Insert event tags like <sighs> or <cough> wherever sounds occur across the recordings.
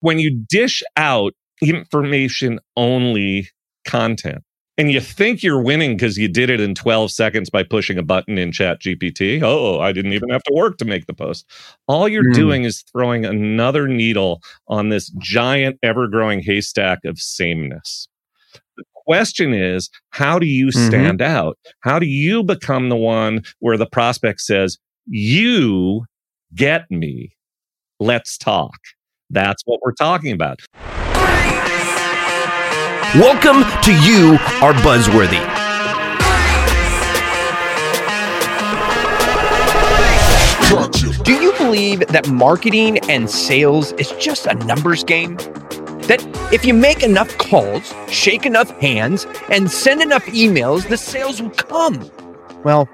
when you dish out information only content and you think you're winning because you did it in 12 seconds by pushing a button in chat gpt oh i didn't even have to work to make the post all you're mm. doing is throwing another needle on this giant ever-growing haystack of sameness the question is how do you mm-hmm. stand mm-hmm. out how do you become the one where the prospect says you get me let's talk that's what we're talking about Welcome to You Are Buzzworthy. Do you believe that marketing and sales is just a numbers game? That if you make enough calls, shake enough hands, and send enough emails, the sales will come? Well,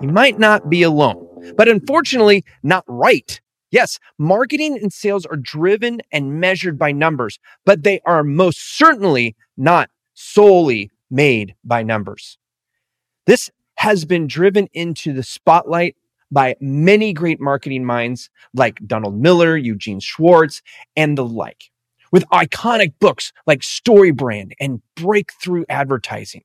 you might not be alone, but unfortunately, not right. Yes, marketing and sales are driven and measured by numbers, but they are most certainly not solely made by numbers. This has been driven into the spotlight by many great marketing minds like Donald Miller, Eugene Schwartz, and the like, with iconic books like StoryBrand and Breakthrough Advertising.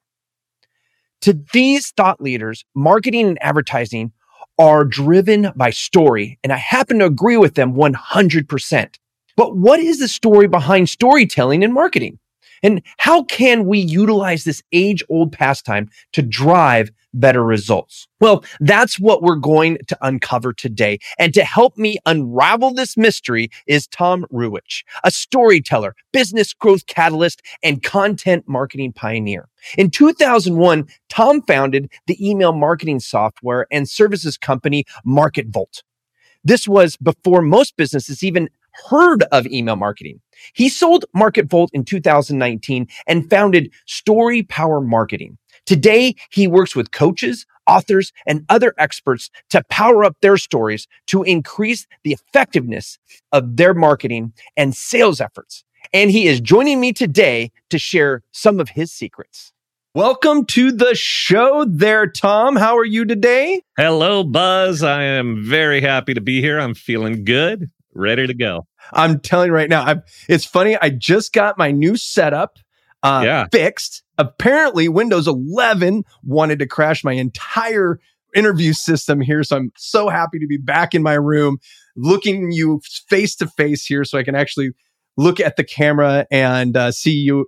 To these thought leaders, marketing and advertising are driven by story, and I happen to agree with them 100%. But what is the story behind storytelling and marketing? And how can we utilize this age old pastime to drive better results? Well, that's what we're going to uncover today. And to help me unravel this mystery is Tom Ruwitch, a storyteller, business growth catalyst, and content marketing pioneer. In 2001, Tom founded the email marketing software and services company MarketVolt. This was before most businesses even heard of email marketing. He sold MarketVolt in 2019 and founded Story Power Marketing. Today, he works with coaches, authors, and other experts to power up their stories to increase the effectiveness of their marketing and sales efforts. And he is joining me today to share some of his secrets. Welcome to the show there, Tom. How are you today? Hello, Buzz. I am very happy to be here. I'm feeling good, ready to go. I'm telling you right now, I'm, it's funny. I just got my new setup uh, yeah. fixed. Apparently, Windows 11 wanted to crash my entire interview system here. So I'm so happy to be back in my room, looking you face to face here, so I can actually look at the camera and uh, see you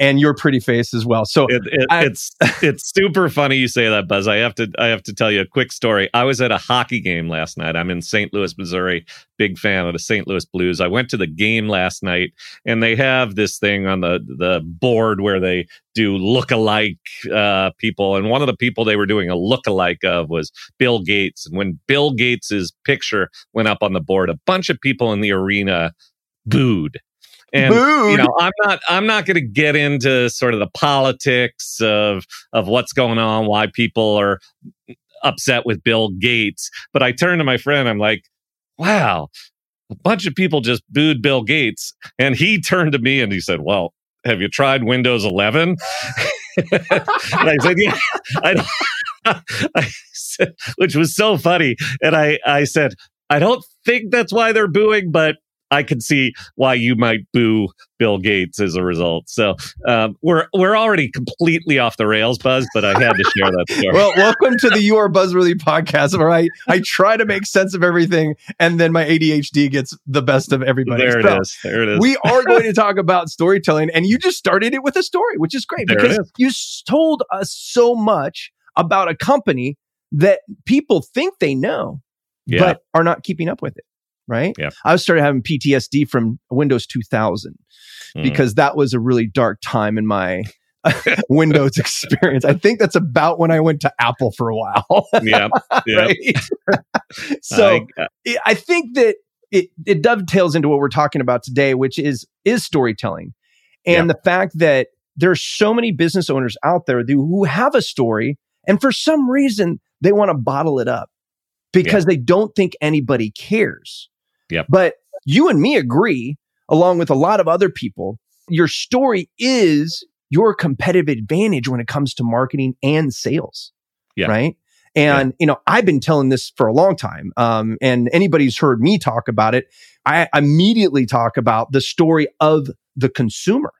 and your pretty face as well. So it, it, I, it's it's super funny you say that, Buzz. I have to I have to tell you a quick story. I was at a hockey game last night. I'm in St. Louis, Missouri. Big fan of the St. Louis Blues. I went to the game last night, and they have this thing on the the board where they do look-alike uh, people. And one of the people they were doing a look-alike of was Bill Gates. And when Bill Gates's picture went up on the board, a bunch of people in the arena booed and you know, I'm not I'm not going to get into sort of the politics of of what's going on, why people are upset with Bill Gates. But I turned to my friend, I'm like, wow, a bunch of people just booed Bill Gates. And he turned to me and he said, Well, have you tried Windows 11? and I said, Yeah, I, <laughs> I said, which was so funny. And I, I said, I don't think that's why they're booing, but I can see why you might boo Bill Gates as a result. So um, we're we're already completely off the rails, Buzz. But I had to share that story. well, welcome to the You Are Buzzworthy podcast. All right, I try to make sense of everything, and then my ADHD gets the best of everybody. There it so is. There it is. We are going to talk about storytelling, and you just started it with a story, which is great there because you told us so much about a company that people think they know, yeah. but are not keeping up with it right? Yeah. I started having PTSD from Windows 2000 mm. because that was a really dark time in my <laughs> <laughs> Windows experience. I think that's about when I went to Apple for a while. <laughs> yeah. yeah. so I, uh, I think that it, it dovetails into what we're talking about today, which is is storytelling. And yeah. the fact that there are so many business owners out there who have a story and for some reason they want to bottle it up because yeah. they don't think anybody cares. Yep. But you and me agree, along with a lot of other people, your story is your competitive advantage when it comes to marketing and sales. Yeah. Right. And, yeah. you know, I've been telling this for a long time. Um, and anybody's heard me talk about it. I immediately talk about the story of the consumer.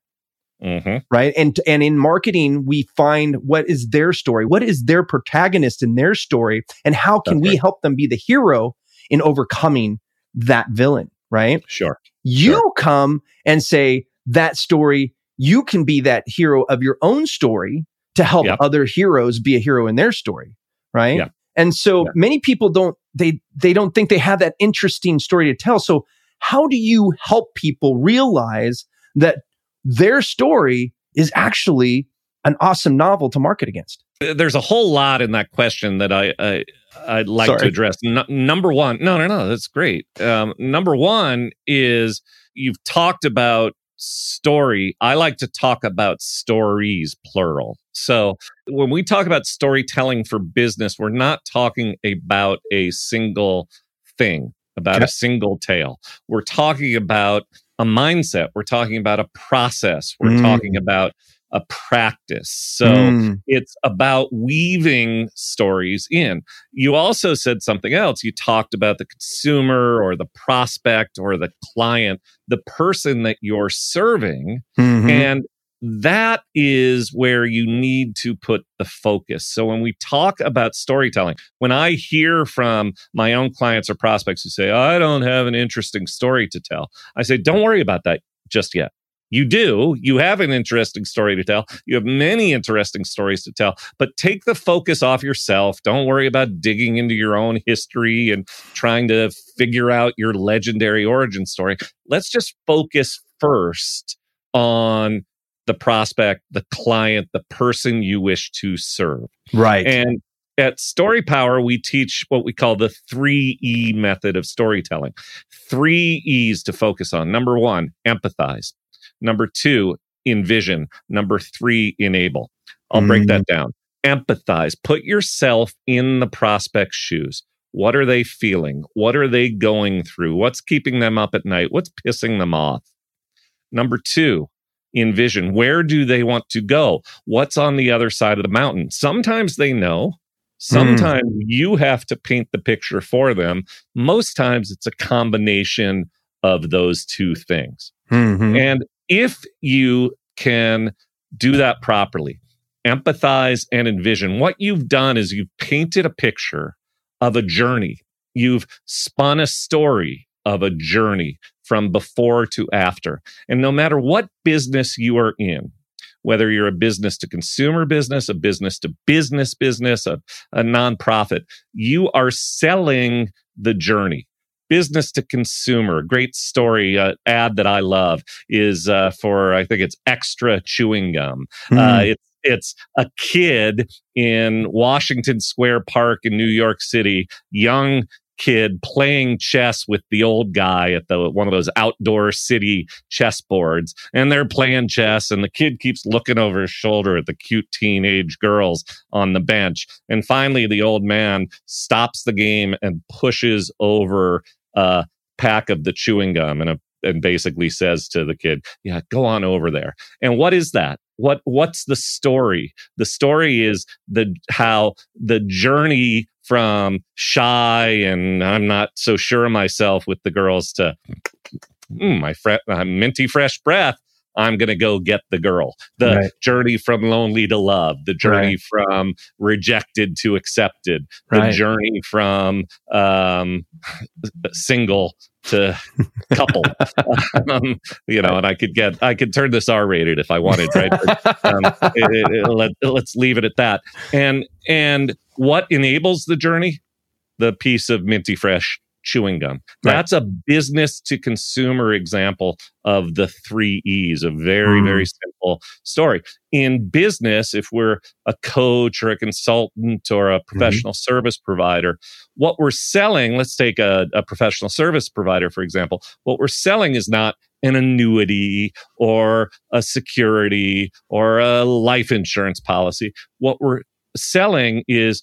Mm-hmm. Right. And, and in marketing, we find what is their story? What is their protagonist in their story? And how can That's we right. help them be the hero in overcoming that villain? Right. Sure. You Sure. come and say that story, you can be that hero of your own story to help Yep. other heroes be a hero in their story. Right. Yeah. And so Yeah. many people don't, they, they don't think they have that interesting story to tell. So how do you help people realize that their story is actually an awesome novel to market against? There's a whole lot in that question that I, I I'd like to address. N- number one, no, no, no, that's great. Um, number one is you've talked about story. I like to talk about stories, plural. So when we talk about storytelling for business, we're not talking about a single thing, about Okay. a single tale. We're talking about a mindset. We're talking about a process. We're Mm. talking about a practice. So Mm, it's about weaving stories in. You also said something else. You talked about the consumer or the prospect or the client, the person that you're serving. mhm. And that is where you need to put the focus. So when we talk about storytelling, when I hear from my own clients or prospects who say, I don't have an interesting story to tell, I say, don't worry about that just yet. You do. You have an interesting story to tell. You have many interesting stories to tell, but take the focus off yourself. Don't worry about digging into your own history and trying to figure out your legendary origin story. Let's just focus first on the prospect, the client, the person you wish to serve. right. And at Story Power, we teach what we call the three E method of storytelling. Three E's to focus on. Number one, empathize. Number two, envision. Number three, enable. I'll break Mm. that down. Empathize. Put yourself in the prospect's shoes. What are they feeling? What are they going through? What's keeping them up at night? What's pissing them off? Number two, envision. Where do they want to go? What's on the other side of the mountain? Sometimes they know. Sometimes you have to paint the picture for them. Most times it's a combination of those two things. Mhm. And if you can do that properly, empathize and envision, what you've done is you've painted a picture of a journey. You've spun a story of a journey from before to after. And no matter what business you are in, whether you're a business to consumer business, a business to business business, a, a nonprofit, you are selling the journey. Business to consumer, great story, uh, ad that I love is uh, for, I think it's extra chewing gum. Uh, Mm. it's it's a kid in Washington Square Park in New York City, young kid playing chess with the old guy at the one of those outdoor city chess boards and they're playing chess and the kid keeps looking over his shoulder at the cute teenage girls on the bench and finally the old man stops the game and pushes over a pack of the chewing gum and a and basically says to the kid, "Yeah, go on over there." And what is that? What what's the story? The story is the how the journey from shy and I'm not so sure of myself with the girls to mm, my fre- uh, minty fresh breath. I'm going to go get the girl. The Right. journey from lonely to love, the journey from rejected to accepted, the Right. journey from um, single to <laughs> couple. um, you know, and I could get, I could turn this R rated if I wanted, right? But, um, it- it- let, let's leave it at that. And and what enables the journey? The piece of minty fresh chewing gum. Right. That's a business to consumer example of the three E's, a very, Mm. very simple story. In business, if we're a coach or a consultant or a professional service provider, what we're selling, let's take a, a professional service provider, for example, what we're selling is not an annuity or a security or a life insurance policy. What we're selling is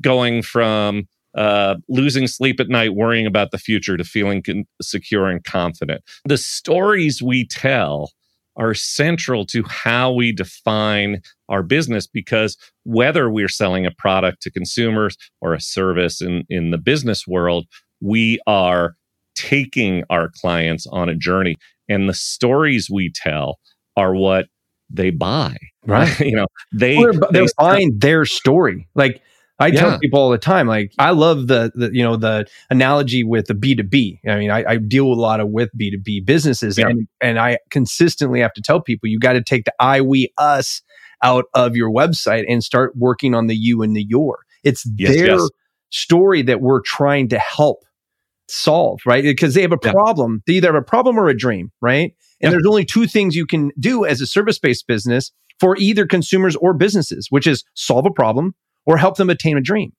going from uh, losing sleep at night, worrying about the future, to feeling con- secure and confident. The stories we tell are central to how we define our business because whether we're selling a product to consumers or a service in, in the business world, we are taking our clients on a journey. And the stories we tell are what they buy. Right. <laughs> you know, they Well, they're, they're they- buying their story. Like I tell people all the time, like I love the, the you know the analogy with the B two B. I mean, I, I deal a lot of with B two B businesses, Yeah. and and I consistently have to tell people you got to take the I, we, us out of your website and start working on the you and the your. It's Yes, their yes. story that we're trying to help solve, right? Because they have a Yeah. problem. They either have a problem or a dream, right? And Yeah. there's only two things you can do as a service based business for either consumers or businesses, which is solve a problem or help them attain a dream.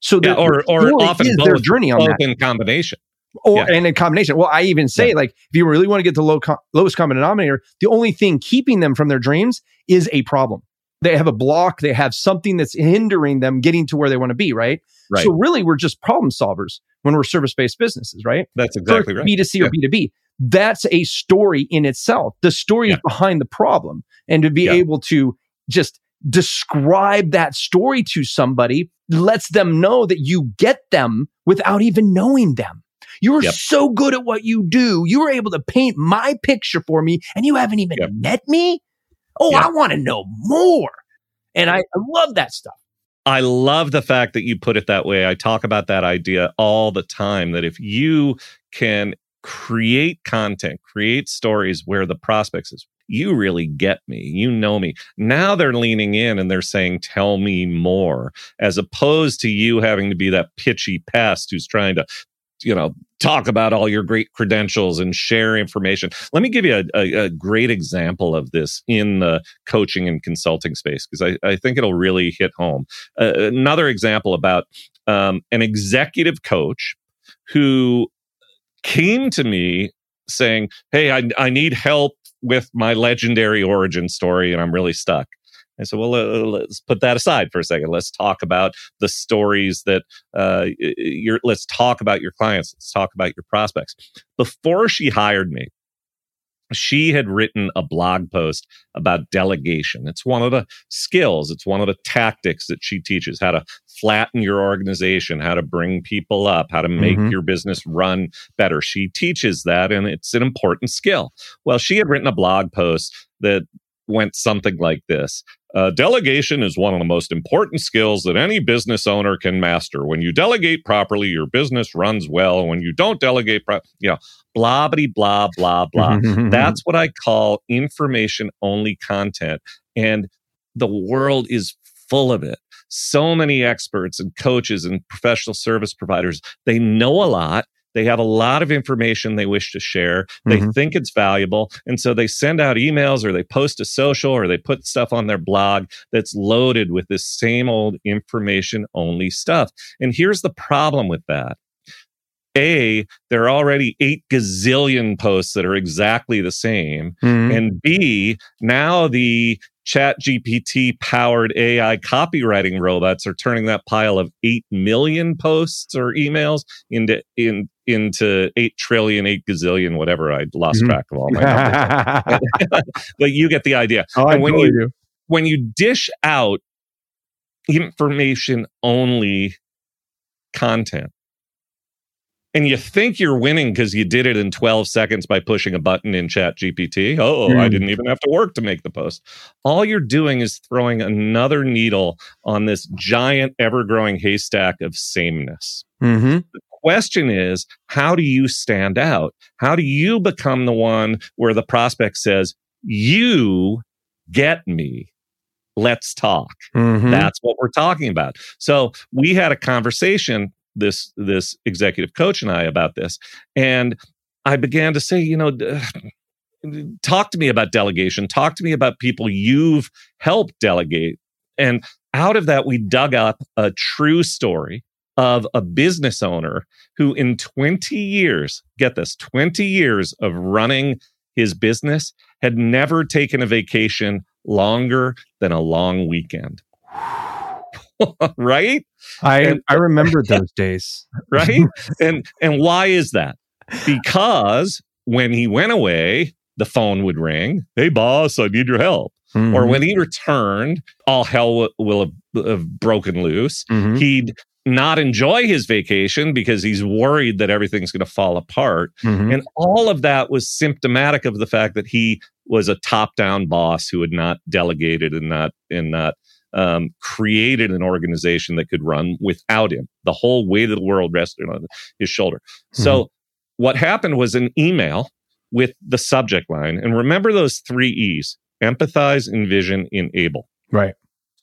So Yeah, or- or often is their journey on both that, in combination. or yeah. and in combination. Well, I even say like if you really want to get the low co- lowest common denominator, the only thing keeping them from their dreams is a problem. They have a block. They have something that's hindering them getting to where they want to be. Right. Right. So really, we're just problem solvers when we're service based businesses. Right. That's exactly right. B2C or B2B. That's a story in itself. The story is behind the problem. And to be Yeah. able to just describe that story to somebody lets them know that you get them without even knowing them. You are Yep. so good at what you do. You were able to paint my picture for me and you haven't even Yep. met me. Oh, Yep. I want to know more. And I, I love that stuff. I love the fact that you put it that way. I talk about that idea all the time that if you can create content, create stories where the prospects is, you really get me, you know me. Now they're leaning in and they're saying, Tell me more, as opposed to you having to be that pitchy pest who's trying to, you know, talk about all your great credentials and share information. Let me give you a, a, a great example of this in the coaching and consulting space because I, I think it'll really hit home uh, another example about um, an executive coach who came to me saying, Hey, I, I need help with my legendary origin story and I'm really stuck. I said, well, let's put that aside for a second. Let's talk about the stories that uh, you're, let's talk about your clients. Let's talk about your prospects. Before she hired me, she had written a blog post about delegation. It's one of the skills, it's one of the tactics that she teaches how to flatten your organization, how to bring people up, how to make Mhm. your business run better. She teaches that, and it's an important skill. Well, she had written a blog post that went something like this. Uh, delegation is one of the most important skills that any business owner can master. When you delegate properly, your business runs well. When you don't delegate, pro- you know, blah, blah, blah, blah, <laughs> blah. That's what I call information only content. And the world is full of it. So many experts and coaches and professional service providers, they know a lot. They have a lot of information they wish to share. They Mhm. think it's valuable. And so they send out emails or they post a social or they put stuff on their blog that's loaded with this same old information only stuff. And here's the problem with that. A, there are already eight gazillion posts that are exactly the same. Mhm. And B, now the chat GPT powered AI copywriting robots are turning that pile of 8 million posts or emails into in into 8 trillion, 8 gazillion, whatever. I lost Mhm. track of all my numbers. <laughs> but you get the idea. oh, I And when totally you- do. When you dish out information only content, and you think you're winning because you did it in 12 seconds by pushing a button in chat gpt oh i Hmm. didn't even have to work to make the post all you're doing is throwing another needle on this giant ever-growing haystack of sameness Mhm. Question is how do you stand out how do you become the one where the prospect says you get me let's talk Mhm. that's what we're talking about. So we had a conversation this this executive coach and I about this and I began to say, you know, <sighs> talk to me about delegation, talk to me about people you've helped delegate. And out of that we dug up a true story of a business owner who in 20 years, get this, 20 years of running his business had never taken a vacation longer than a long weekend. <laughs> right? I and- I remember those days. <laughs> Right? <laughs> and and why is that? Because when he went away, the phone would ring. Hey boss, I need your help. Or Mhm. when he returned, all hell will, will have, have broken loose. Mhm. He'd not enjoy his vacation because he's worried that everything's going to fall apart. Mhm. And all of that was symptomatic of the fact that he was a top-down boss who had not delegated and not and not um, created an organization that could run without him. The whole weight of the world rested on his shoulder. So what happened was an email with the subject line, and remember those three E's: empathize, envision, enable. Right.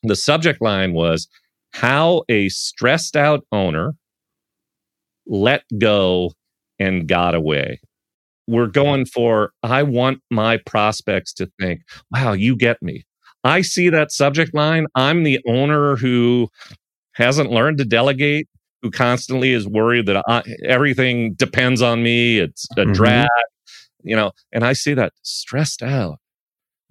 The subject line was how a stressed out owner let go and got away. We're going for, I want my prospects to think, wow, you get me. I see that subject line. I'm the owner who hasn't learned to delegate, who constantly is worried that I, everything depends on me. It's a Mhm. drag, you know, and I see that stressed out.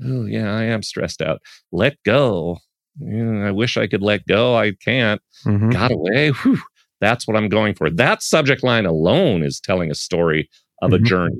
Oh, yeah, I am stressed out. Let go. Yeah, I wish I could let go. I can't. Mhm. Got away. Whew. That's what I'm going for. That subject line alone is telling a story of a Mhm. journey.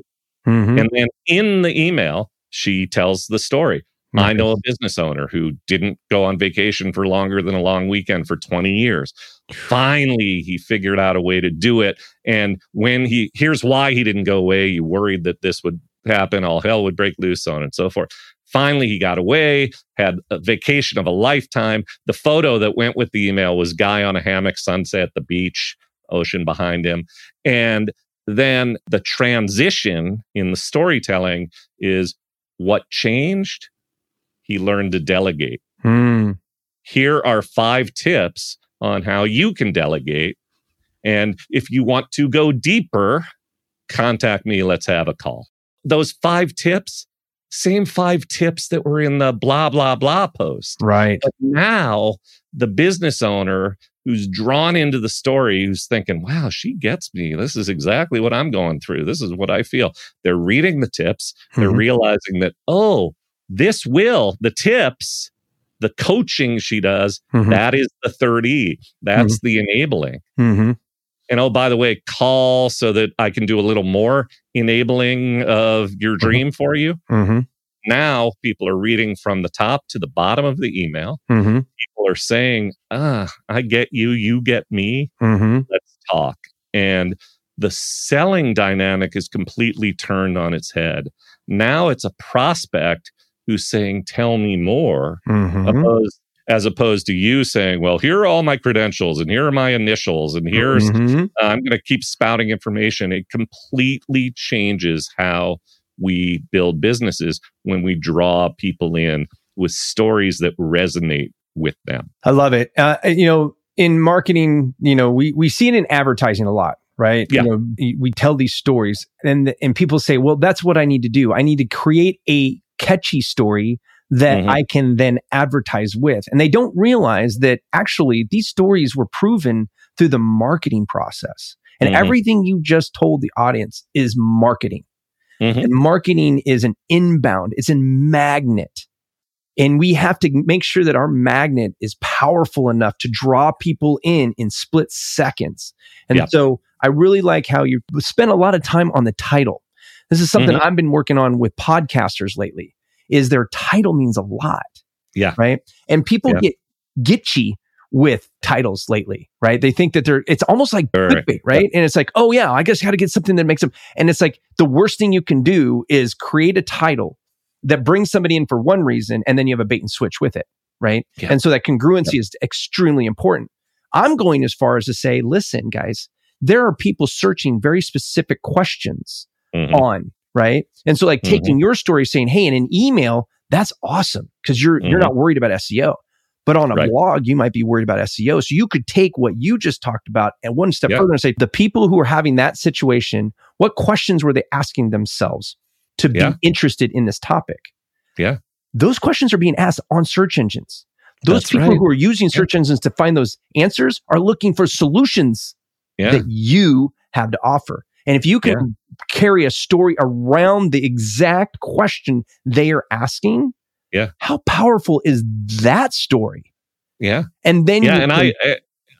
Mhm. And then in the email, she tells the story. I know a business owner who didn't go on vacation for longer than a long weekend for 20 years. Finally, he figured out a way to do it. And when he, here's why he didn't go away. You worried that this would happen, all hell would break loose, so on and so forth. Finally, he got away, had a vacation of a lifetime. The photo that went with the email was guy on a hammock, sunset, at the beach, ocean behind him. And then the transition in the storytelling is what changed? He learned to delegate. Mm. Here are five tips on how you can delegate. And if you want to go deeper, contact me. Let's have a call. Those five tips, same five tips that were in the blah, blah, blah post. Right. But now the business owner who's drawn into the story, who's thinking, wow, she gets me. This is exactly what I'm going through. This is what I feel. They're reading the tips. They're Mhm. realizing that, oh, this will, the tips, the coaching she does, Mhm. that is the third E. That's the enabling. And oh, by the way, call so that I can do a little more enabling of your dream for you. Mhm. Now people are reading from the top to the bottom of the email Mhm. people are saying, ah, I get you, you get me, Mhm. let's talk. And the selling dynamic is completely turned on its head. Now it's a prospect who's saying, tell me more, Mhm. opposed, as opposed to you saying, well, here are all my credentials and here are my initials and here's, Mhm. I'm going to keep spouting information. It completely changes how we build businesses when we draw people in with stories that resonate with them. I love it. Uh, you know, in marketing, you know, we we see it in advertising a lot, right? Yeah. You know, we- we tell these stories, and and people say, "Well, that's what I need to do. I need to create a catchy story that Mhm. I can then advertise with." And they don't realize that actually these stories were proven through the marketing process, and Mhm. everything you just told the audience is marketing. Mhm. And marketing is an inbound, it's a magnet. And we have to make sure that our magnet is powerful enough to draw people in in split seconds. And Yeah. so I really like how you spent a lot of time on the title. This is something Mhm. I've been working on with podcasters lately is their title means a lot. Yeah. Right. And people Yeah. get gitchy with titles lately, right? They think that they're, it's almost like Sure. clickbait, right? And it's like, oh yeah, I guess got to get something that makes them, and it's like the worst thing you can do is create a title that brings somebody in for one reason and then you have a bait and switch with it, right? Yeah. And so that congruency is extremely important. I'm going as far as to say, listen, guys, there are people searching very specific questions Mhm. on, right? And so like Mhm. taking your story saying, hey, in an email, that's awesome because you're you're Mhm. not worried about SEO. But on a Right. blog, you might be worried about SEO. So you could take what you just talked about and one step Yeah. further and say, the people who are having that situation, what questions were they asking themselves to be interested in this topic? Yeah. Those questions are being asked on search engines. Those That's people right. who are using search engines to find those answers are looking for solutions Yeah. that you have to offer. And if you can carry a story around the exact question they are asking, Yeah. how powerful is that story? yeah. And then yeah you and can- I,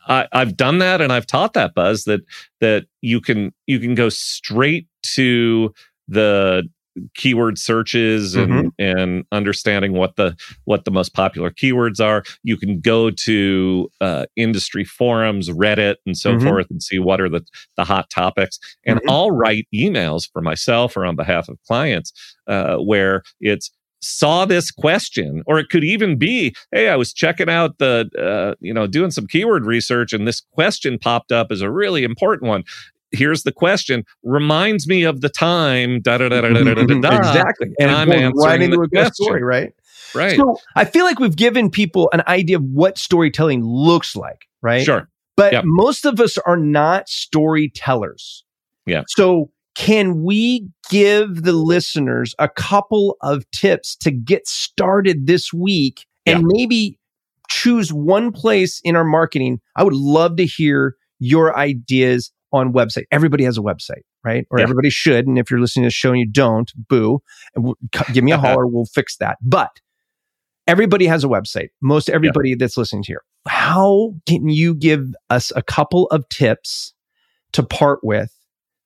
I i've done that and i've taught that buzz that that you can you can go straight to the keyword searches and Mhm. and understanding what the what the most popular keywords are. You can go to uh, industry forums, Reddit, and so Mhm. forth, and see what are the the hot topics. And Mhm. I'll write emails for myself or on behalf of clients uh, where it's saw this question or it could even be hey i was checking out the uh, you know doing some keyword research and this question popped up as a really important one here's the question reminds me of the time da da da da da da da mm-hmm. exactly. And, I'm right into a story right? Right. So I feel like we've given people an idea of what storytelling looks like right? Sure. But yep. most of us are not storytellers. Yeah. So can we give the listeners a couple of tips to get started this week and yeah. maybe choose one place in our marketing? I would love to hear your ideas on website. Everybody has a website, right? Or Yeah. everybody should. And if you're listening to the show and you don't, boo, and we'll, give me a <laughs> holler. We'll fix that. But everybody has a website. Most everybody that's listening to here. How can you give us a couple of tips to part with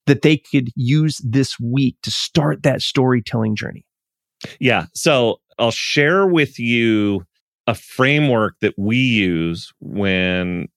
that they could use this week to start that storytelling journey? Yeah. So I'll share with you a framework that we use when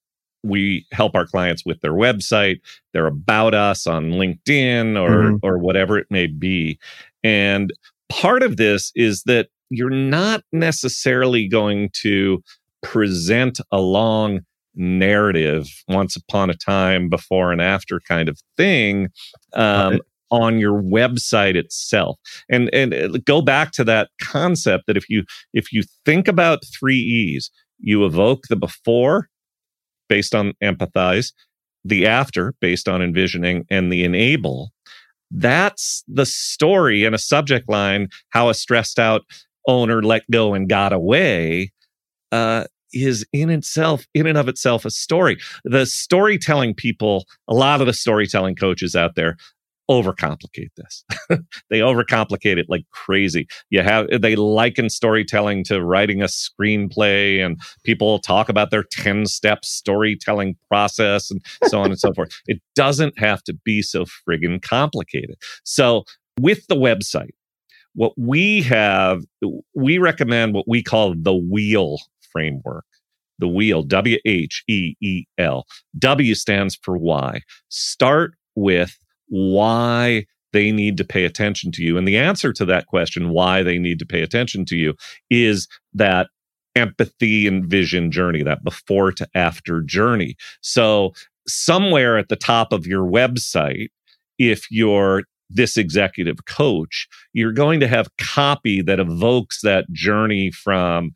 we help our clients with their website, their about us on LinkedIn or Mhm. or whatever it may be. And part of this is that you're not necessarily going to present a long narrative once upon a time before and after kind of thing um, Right. on your website itself and and uh, go back to that concept that if you if you think about three e's you evoke the before based on empathize the after based on envisioning and the enable. That's the story and a subject line how a stressed out owner let go and got away uh, is in itself in and of itself a story. The storytelling people a lot of the storytelling coaches out there overcomplicate this. <laughs> They overcomplicate it like crazy. You have they liken storytelling to writing a screenplay and people talk about their 10 step storytelling process and so on and so <laughs> forth. It doesn't have to be so friggin complicated. So with the website what we have we recommend what we call the wheel framework. The wheel w h e e l. W stands for why start with why they need to pay attention to you. And the answer to that question, why they need to pay attention to you, is that empathy and vision journey, that before to after journey. So, somewhere at the top of your website, if you're this executive coach, you're going to have copy that evokes that journey from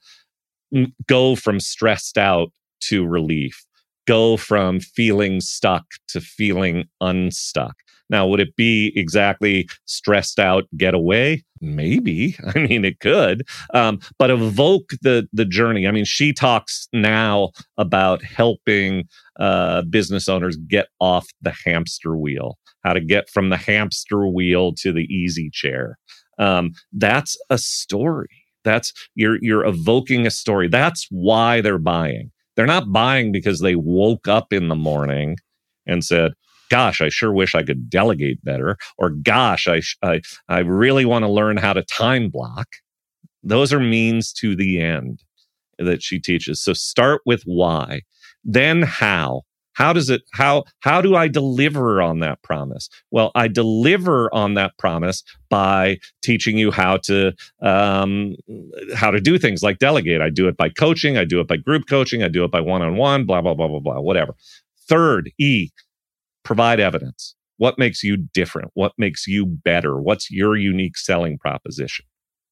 go from stressed out to relief, go from feeling stuck to feeling unstuck. Now, would it be exactly stressed out, get away? Maybe. <laughs> I mean, it could, um, but evoke the the journey. I mean, she talks now about helping uh, business owners get off the hamster wheel, how to get from the hamster wheel to the easy chair. Um, that's a story. That's you're you're evoking a story. That's why they're buying. They're not buying because they woke up in the morning and said, gosh, I sure wish I could delegate better, or gosh, I, I, I really want to learn how to time block. Those are means to the end that she teaches. So start with why, then how. How does it, how, how do I deliver on that promise? Well, I deliver on that promise by teaching you how to, um, how to do things like delegate. I do it by coaching. I do it by group coaching. I do it by one-on-one, blah, blah, blah, blah, blah, whatever. Third, E, provide evidence. What makes you different? What makes you better? What's your unique selling proposition?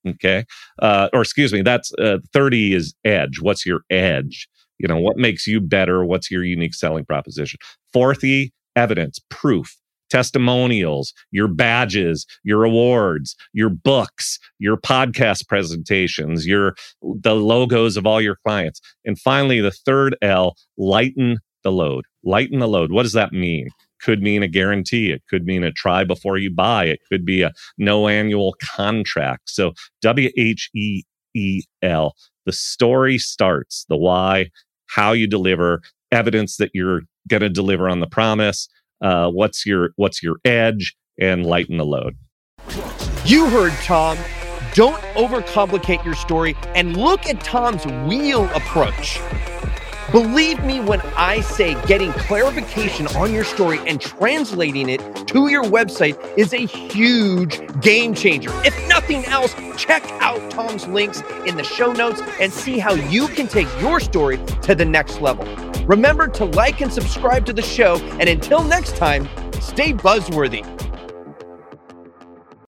Okay. Uh, or excuse me, that's uh, 30 is edge. What's your edge? You know, what makes you better? What's your unique selling proposition? Fourth E, evidence, proof, testimonials, your badges, your awards, your books, your podcast presentations, your the logos of all your clients. And finally, the third L, lighten the load. Lighten the load. What does that mean? Could mean a guarantee. It could mean a try before you buy. It could be a no annual contract. So W H E E L. The story starts, the why, how you deliver, evidence that you're going to deliver on the promise. Uh, what's your what's your edge, and lighten the load. You heard Tom. Don't overcomplicate your story and look at Tom's wheel approach. Believe me when I say getting clarification on your story and translating it to your website is a huge game changer. If nothing else, check out Tom's links in the show notes and see how you can take your story to the next level. Remember to like and subscribe to the show, and until next time, stay buzzworthy.